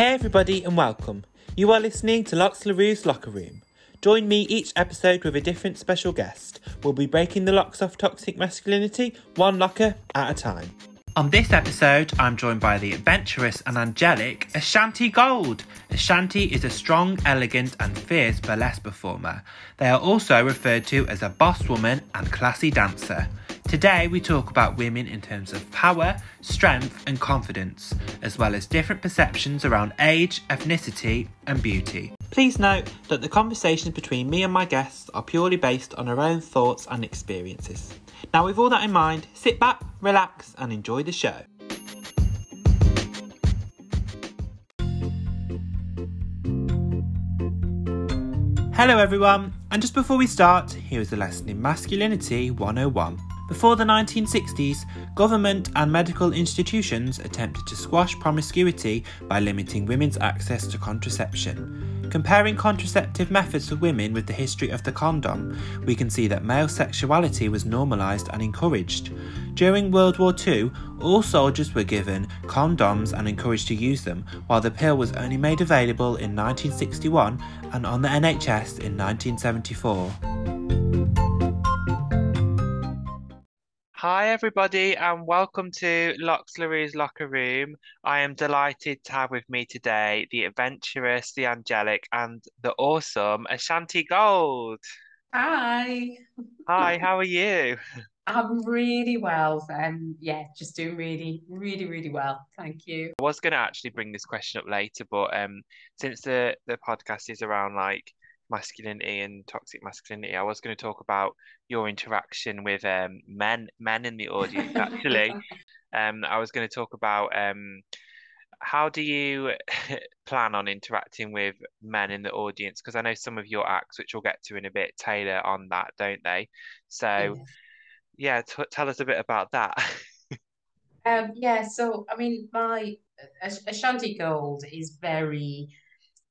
Hey everybody and welcome. You are listening to Locks LaRue's Locker Room. Join me each episode with a different special guest. We'll be breaking the locks off toxic masculinity, one locker at a time. On this episode, I'm joined by the adventurous and angelic Ashanti Gold. Ashanti is a strong, elegant, and fierce burlesque performer. They are also referred to as a boss woman and classy dancer. Today, we talk about women in terms of power, strength, and confidence, as well as different perceptions around age, ethnicity, and beauty. Please note that the conversations between me and my guests are purely based on our own thoughts and experiences. Now, with all that in mind, sit back, relax, and enjoy the show. Hello, everyone, and just before we start, here is a lesson in Masculinity 101. Before the 1960s, government and medical institutions attempted to squash promiscuity by limiting women's access to contraception. Comparing contraceptive methods for women with the history of the condom, we can see that male sexuality was normalised and encouraged. During World War II, all soldiers were given condoms and encouraged to use them, while the pill was only made available in 1961 and on the NHS in 1974. Hi, everybody, and welcome to LaRue's Locker Room. I am delighted to have with me today the adventurous, the angelic, and the awesome Ashanti Gold. Hi. Hi, how are you? I'm really well. Um, yeah, just doing really, really, really well. Thank you. I was going to actually bring this question up later, but um, since the the podcast is around like masculinity and toxic masculinity. I was going to talk about your interaction with um, men men in the audience actually. um, I was going to talk about um, how do you plan on interacting with men in the audience? Because I know some of your acts, which we'll get to in a bit, tailor on that, don't they? So, yeah, t- tell us a bit about that. um, yeah, so I mean, my Ashanti Gold is very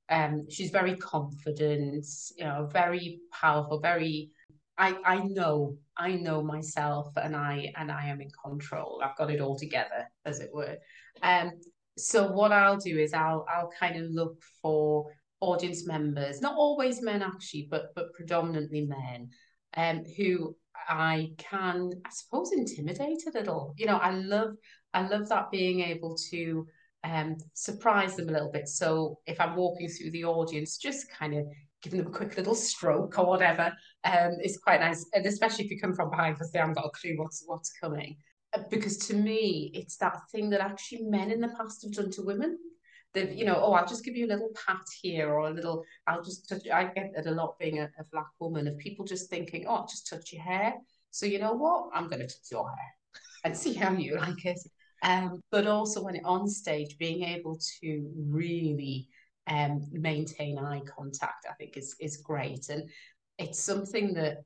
um, she's very confident, you know, very powerful, very I I know, I know myself and I and I am in control. I've got it all together, as it were. Um, so what I'll do is I'll I'll kind of look for audience members, not always men actually, but but predominantly men, um, who I can, I suppose, intimidate a little. You know, I love I love that being able to um, surprise them a little bit. So if I'm walking through the audience, just kind of giving them a quick little stroke or whatever um, is quite nice. And especially if you come from behind because they haven't got a clue what's what's coming. Uh, because to me, it's that thing that actually men in the past have done to women. They've, you know, oh, I'll just give you a little pat here or a little, I'll just touch. I get that a lot being a, a black woman of people just thinking, oh, I'll just touch your hair. So you know what? I'm going to touch your hair and see how you like it. Um, but also when on stage, being able to really um, maintain eye contact, I think is is great, and it's something that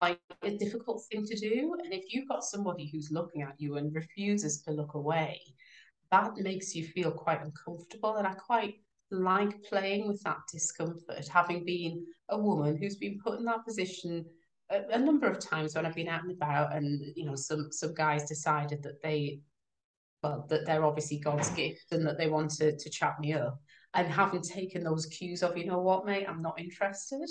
like a difficult thing to do. And if you've got somebody who's looking at you and refuses to look away, that makes you feel quite uncomfortable. And I quite like playing with that discomfort, having been a woman who's been put in that position a, a, number of times when I've been out and about, and you know, some some guys decided that they well, that they're obviously God's gift and that they want to, to chat me up and haven't taken those cues of, you know what, mate, I'm not interested.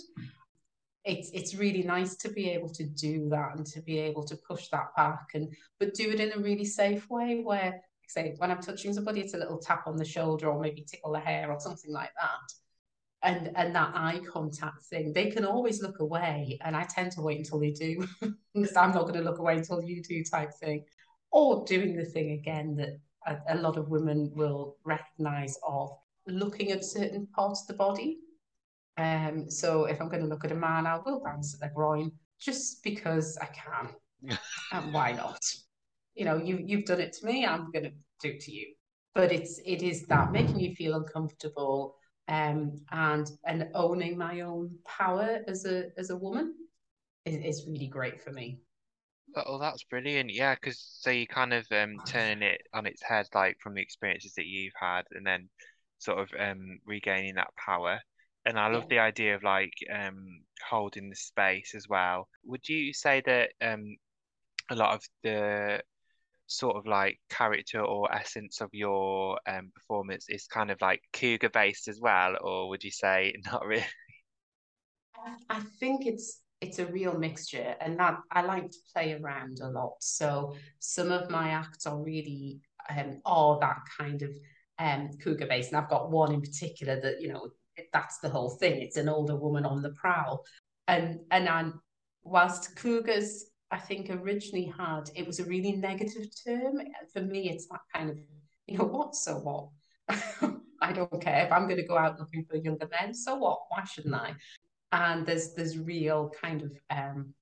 It's it's really nice to be able to do that and to be able to push that back and but do it in a really safe way where say when I'm touching somebody, it's a little tap on the shoulder or maybe tickle the hair or something like that. And and that eye contact thing, they can always look away. And I tend to wait until they do. I'm not going to look away until you do type thing or doing the thing again that a, a lot of women will recognize of looking at certain parts of the body. Um, so if I'm going to look at a man, I will bounce at their groin just because I can. and why not? You know, you you've done it to me, I'm going to do it to you. But it's it is that making you feel uncomfortable um, and and owning my own power as a as a woman is, is really great for me. Oh, that's brilliant. Yeah, because so you kind of um turning it on its head, like from the experiences that you've had, and then sort of um regaining that power. And I love Yeah. the idea of like um holding the space as well. Would you say that um a lot of the sort of like character or essence of your um, performance is kind of like cougar based as well, or would you say not really? I think it's it's a real mixture, and that I like to play around a lot. So some of my acts are really um, are that kind of um, cougar based, and I've got one in particular that you know that's the whole thing. It's an older woman on the prowl, and and whilst cougars I think originally had it was a really negative term. For me, it's that kind of you know what, so what. I don't care if I'm going to go out looking for younger men. So what? Why shouldn't I? And there's there's real kind of um,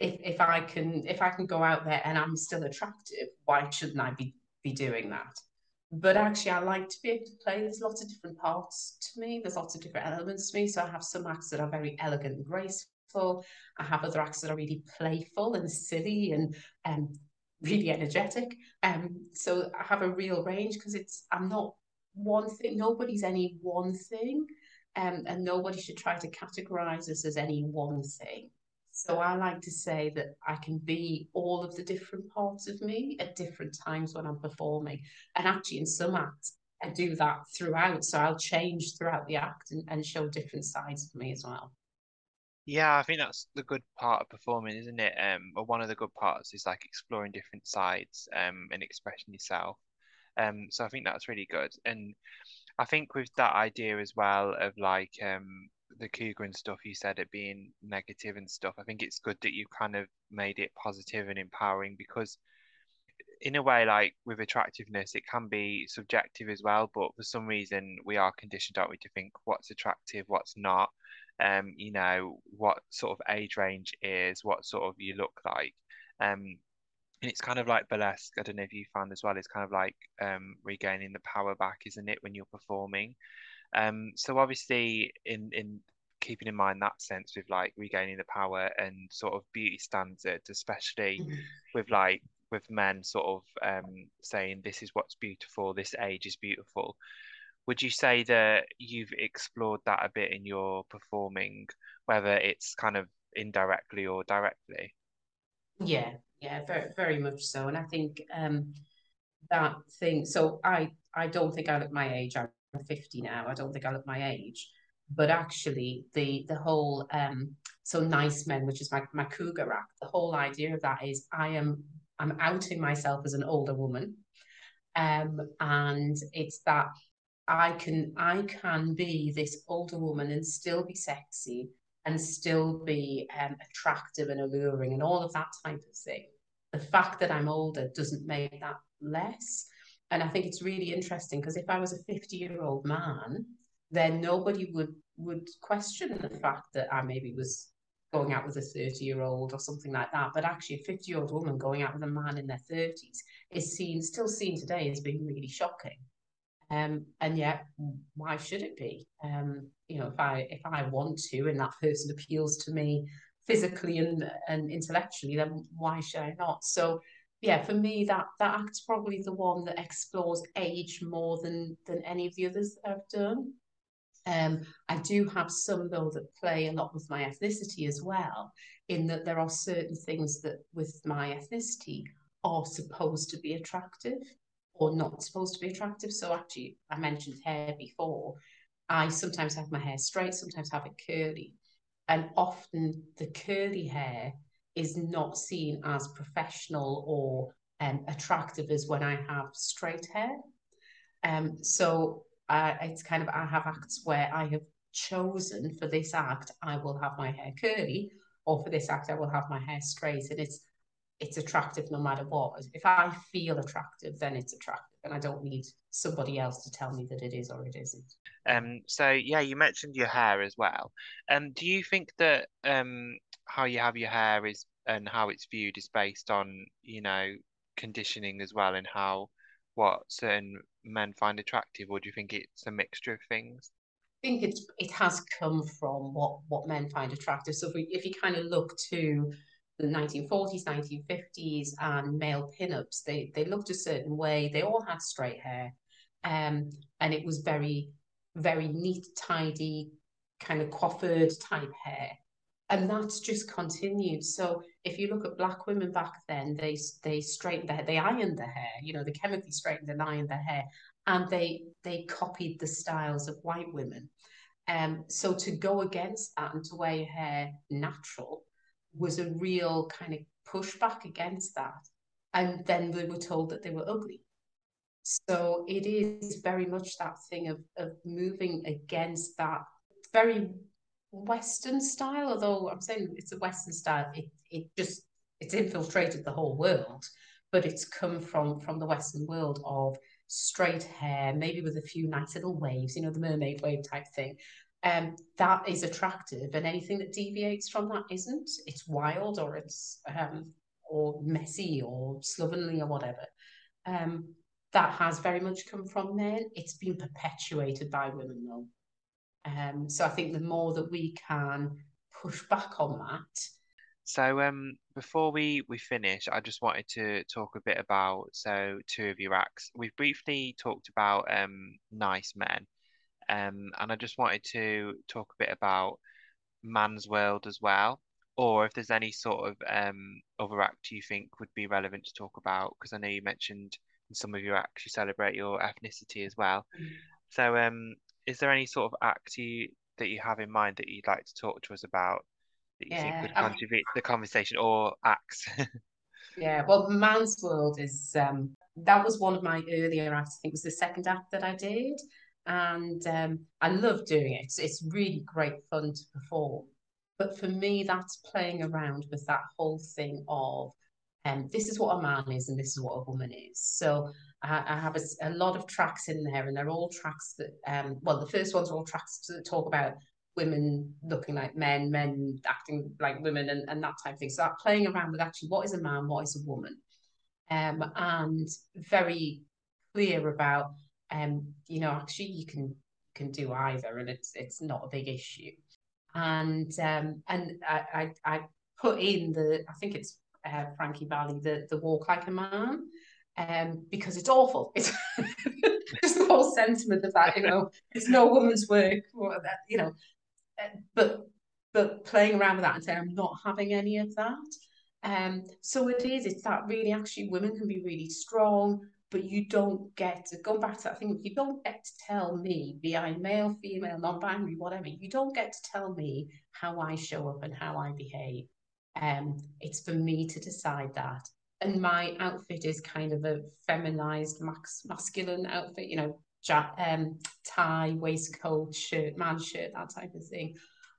if if I can if I can go out there and I'm still attractive, why shouldn't I be be doing that? But actually, I like to be able to play. There's lots of different parts to me. There's lots of different elements to me. So I have some acts that are very elegant and graceful. I have other acts that are really playful and silly and um, really energetic. Um, so I have a real range because it's I'm not one thing. Nobody's any one thing, um, and nobody should try to categorize us as any one thing. So I like to say that I can be all of the different parts of me at different times when I'm performing. And actually, in some acts, I do that throughout. So I'll change throughout the act and, and show different sides of me as well. Yeah, I think that's the good part of performing, isn't it? Um, or one of the good parts is like exploring different sides, um, and expressing yourself. Um, so I think that's really good. And I think with that idea as well of like um the cougar and stuff you said it being negative and stuff i think it's good that you kind of made it positive and empowering because in a way like with attractiveness it can be subjective as well but for some reason we are conditioned aren't we to think what's attractive what's not um you know what sort of age range is what sort of you look like. Um and it's kind of like burlesque i don't know if you found as well it's kind of like um regaining the power back isn't it when you're performing um, so obviously, in in keeping in mind that sense with like regaining the power and sort of beauty standards, especially mm-hmm. with like with men sort of um, saying this is what's beautiful, this age is beautiful. Would you say that you've explored that a bit in your performing, whether it's kind of indirectly or directly? Yeah, yeah, very very much so. And I think um, that thing. So I I don't think I look my age. I'm 50 now. I don't think I look my age. But actually, the the whole um, so nice men, which is my my cougar act, the whole idea of that is I am I'm outing myself as an older woman, um, and it's that I can I can be this older woman and still be sexy and still be um, attractive and alluring and all of that type of thing. The fact that I'm older doesn't make that less. And I think it's really interesting because if I was a 50 year old man, then nobody would would question the fact that I maybe was going out with a 30 year old or something like that. But actually, a 50 year old woman going out with a man in their 30s is seen, still seen today as being really shocking. Um, and yet, why should it be? Um, you know, if I if I want to, and that person appeals to me physically and and intellectually, then why should I not? So yeah, for me, that that act's probably the one that explores age more than than any of the others that I've done. Um, I do have some though that play a lot with my ethnicity as well, in that there are certain things that with my ethnicity are supposed to be attractive or not supposed to be attractive. So actually, I mentioned hair before. I sometimes have my hair straight, sometimes have it curly, and often the curly hair is not seen as professional or um, attractive as when I have straight hair. Um, so uh, it's kind of, I have acts where I have chosen for this act, I will have my hair curly, or for this act, I will have my hair straight. And it's, it's attractive no matter what. If I feel attractive, then it's attractive. And I don't need somebody else to tell me that it is or it isn't. Um, so yeah, you mentioned your hair as well. Um, do you think that um how you have your hair is and how it's viewed is based on you know conditioning as well and how what certain men find attractive or do you think it's a mixture of things I think it's it has come from what what men find attractive so if, we, if you kind of look to the 1940s 1950s and male pinups they they looked a certain way they all had straight hair um and it was very very neat tidy kind of coiffured type hair and that's just continued. So if you look at black women back then, they they straightened their they ironed their hair, you know, they chemically straightened and ironed their hair, and they they copied the styles of white women. Um, so to go against that and to wear your hair natural was a real kind of pushback against that. And then they were told that they were ugly. So it is very much that thing of, of moving against that very Western style, although I'm saying it's a Western style, it, it just it's infiltrated the whole world, but it's come from from the Western world of straight hair, maybe with a few nice little waves, you know, the mermaid wave type thing. Um, that is attractive, and anything that deviates from that isn't. It's wild, or it's um, or messy, or slovenly, or whatever. Um, that has very much come from men. It's been perpetuated by women, though. Um, so I think the more that we can push back on that. So um, before we we finish, I just wanted to talk a bit about so two of your acts. We've briefly talked about um, nice men, um, and I just wanted to talk a bit about Man's World as well, or if there's any sort of um, other act you think would be relevant to talk about, because I know you mentioned in some of your acts you celebrate your ethnicity as well. Mm. So, um, is there any sort of act you, that you have in mind that you'd like to talk to us about that you yeah, think would contribute to the conversation, or acts? yeah, well, Man's World is um, that was one of my earlier acts. I think it was the second act that I did, and um, I love doing it. It's, really great fun to perform. But for me, that's playing around with that whole thing of um, this is what a man is and this is what a woman is. So I, I have a, a, lot of tracks in there, and they're all tracks that, um, well, the first ones are all tracks that talk about women looking like men, men acting like women, and, and that type of thing. So that playing around with actually what is a man, what is a woman, um, and very clear about, um, you know, actually you can can do either, and it's it's not a big issue. And um, and I, I I put in the I think it's uh, Frankie Valli, the the walk like a man, um, because it's awful. It's just the whole sentiment of that, you know, it's no woman's work, or that, you know, uh, but but playing around with that and saying I'm not having any of that. Um, so it is. It's that really actually women can be really strong, but you don't get to go back to that thing. You don't get to tell me, be I male, female, non-binary, whatever. You don't get to tell me how I show up and how I behave. Um, it's for me to decide that. And my outfit is kind of a feminized, max, masculine outfit, you know, um, tie, waistcoat, shirt, man shirt, that type of thing,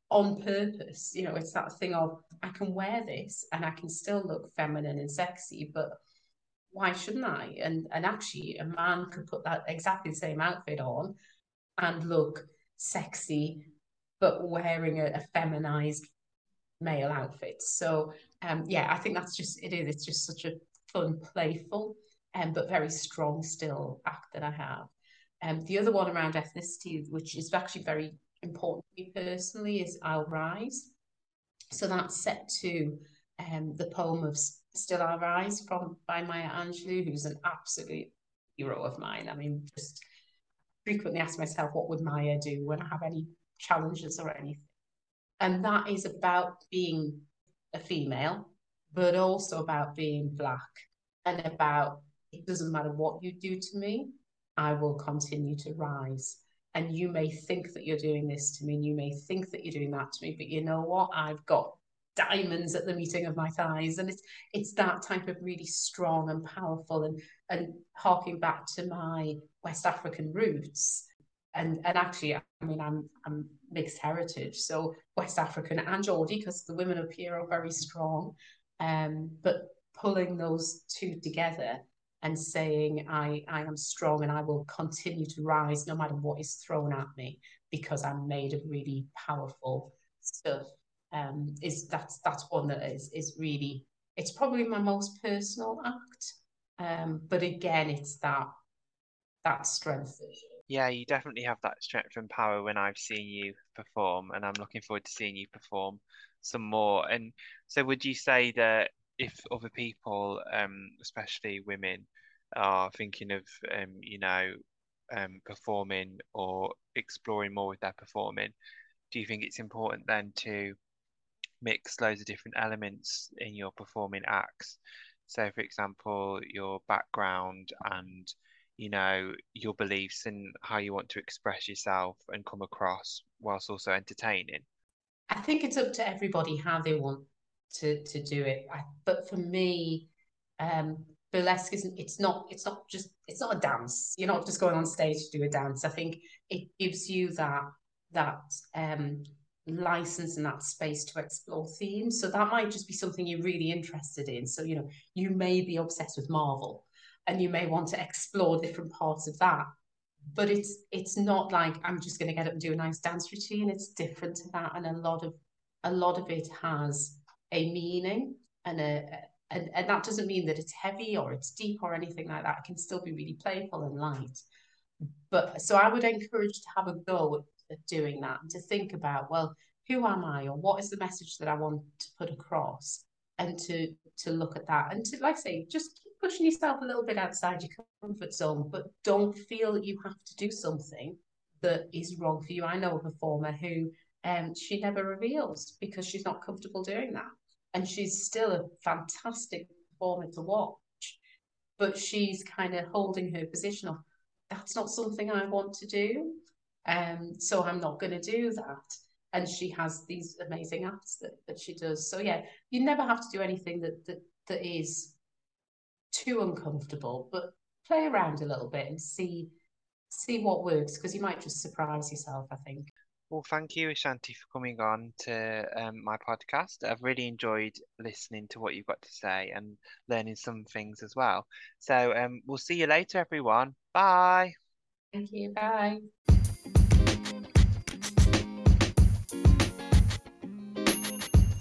on purpose. You know, it's that thing of I can wear this and I can still look feminine and sexy, but why shouldn't I? And and actually, a man could put that exactly the same outfit on and look sexy, but wearing a, a feminized male outfit. So um, yeah, I think that's just it is. It's just such a fun, playful, um, but very strong still act that I have. Um, the other one around ethnicity, which is actually very important to me personally, is I'll Rise. So that's set to um, the poem of Still I'll Rise from by Maya Angelou, who's an absolute hero of mine. I mean, just frequently ask myself, what would Maya do when I have any challenges or anything? And that is about being a female, but also about being black and about it doesn't matter what you do to me, I will continue to rise. And you may think that you're doing this to me, and you may think that you're doing that to me, but you know what? I've got diamonds at the meeting of my thighs. And it's it's that type of really strong and powerful and and harking back to my West African roots and and actually, I mean, I'm I'm mixed heritage, so West African and Geordie, because the women up here are very strong. Um, but pulling those two together and saying I I am strong and I will continue to rise no matter what is thrown at me because I'm made of really powerful stuff. Um, is that's that's one that is is really it's probably my most personal act. Um, but again, it's that that strength yeah, you definitely have that strength and power when I've seen you perform, and I'm looking forward to seeing you perform some more. And so, would you say that if other people, um, especially women, are thinking of, um, you know, um, performing or exploring more with their performing, do you think it's important then to mix loads of different elements in your performing acts. So, for example, your background and you know your beliefs and how you want to express yourself and come across whilst also entertaining. I think it's up to everybody how they want to to do it. I, but for me, um, burlesque isn't. It's not. It's not just. It's not a dance. You're not just going on stage to do a dance. I think it gives you that that um, license and that space to explore themes. So that might just be something you're really interested in. So you know, you may be obsessed with Marvel, and you may want to explore different parts of that. But it's it's not like I'm just going to get up and do a nice dance routine. It's different to that, and a lot of a lot of it has a meaning and a and, and that doesn't mean that it's heavy or it's deep or anything like that. It can still be really playful and light. But so I would encourage to have a go at doing that and to think about, well, who am I or what is the message that I want to put across? And to to look at that and to like I say, just keep pushing yourself a little bit outside your comfort zone, but don't feel that you have to do something that is wrong for you. I know a performer who um she never reveals because she's not comfortable doing that and she's still a fantastic performer to watch. But she's kind of holding her position of that's not something I want to do. Um, so I'm not going to do that. And she has these amazing apps that, that she does. So yeah, you never have to do anything that that, that is too uncomfortable, but play around a little bit and see see what works because you might just surprise yourself, I think. Well, thank you, Ashanti, for coming on to um, my podcast. I've really enjoyed listening to what you've got to say and learning some things as well. So um, we'll see you later, everyone. Bye. Thank you. Bye.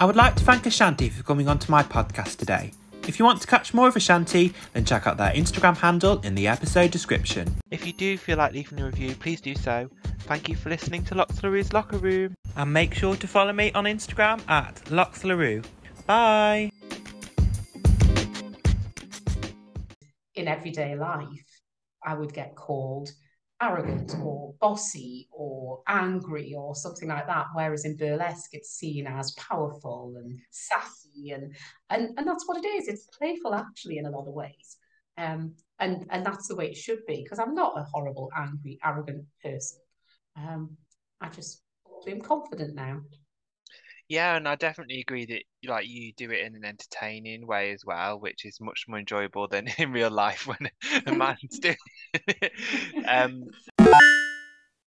I would like to thank Ashanti for coming onto my podcast today. If you want to catch more of Ashanti, then check out their Instagram handle in the episode description. If you do feel like leaving a review, please do so. Thank you for listening to Lox LaRue's Locker Room. And make sure to follow me on Instagram at Lox LaRue. Bye. In everyday life, I would get called arrogant or bossy or angry or something like that. Whereas in burlesque, it's seen as powerful and sassy, and and and that's what it is. It's playful, actually, in a lot of ways. Um, and and that's the way it should be because I'm not a horrible, angry, arrogant person. Um, I just am confident now. Yeah, and I definitely agree that like you do it in an entertaining way as well, which is much more enjoyable than in real life when a man's doing it. um,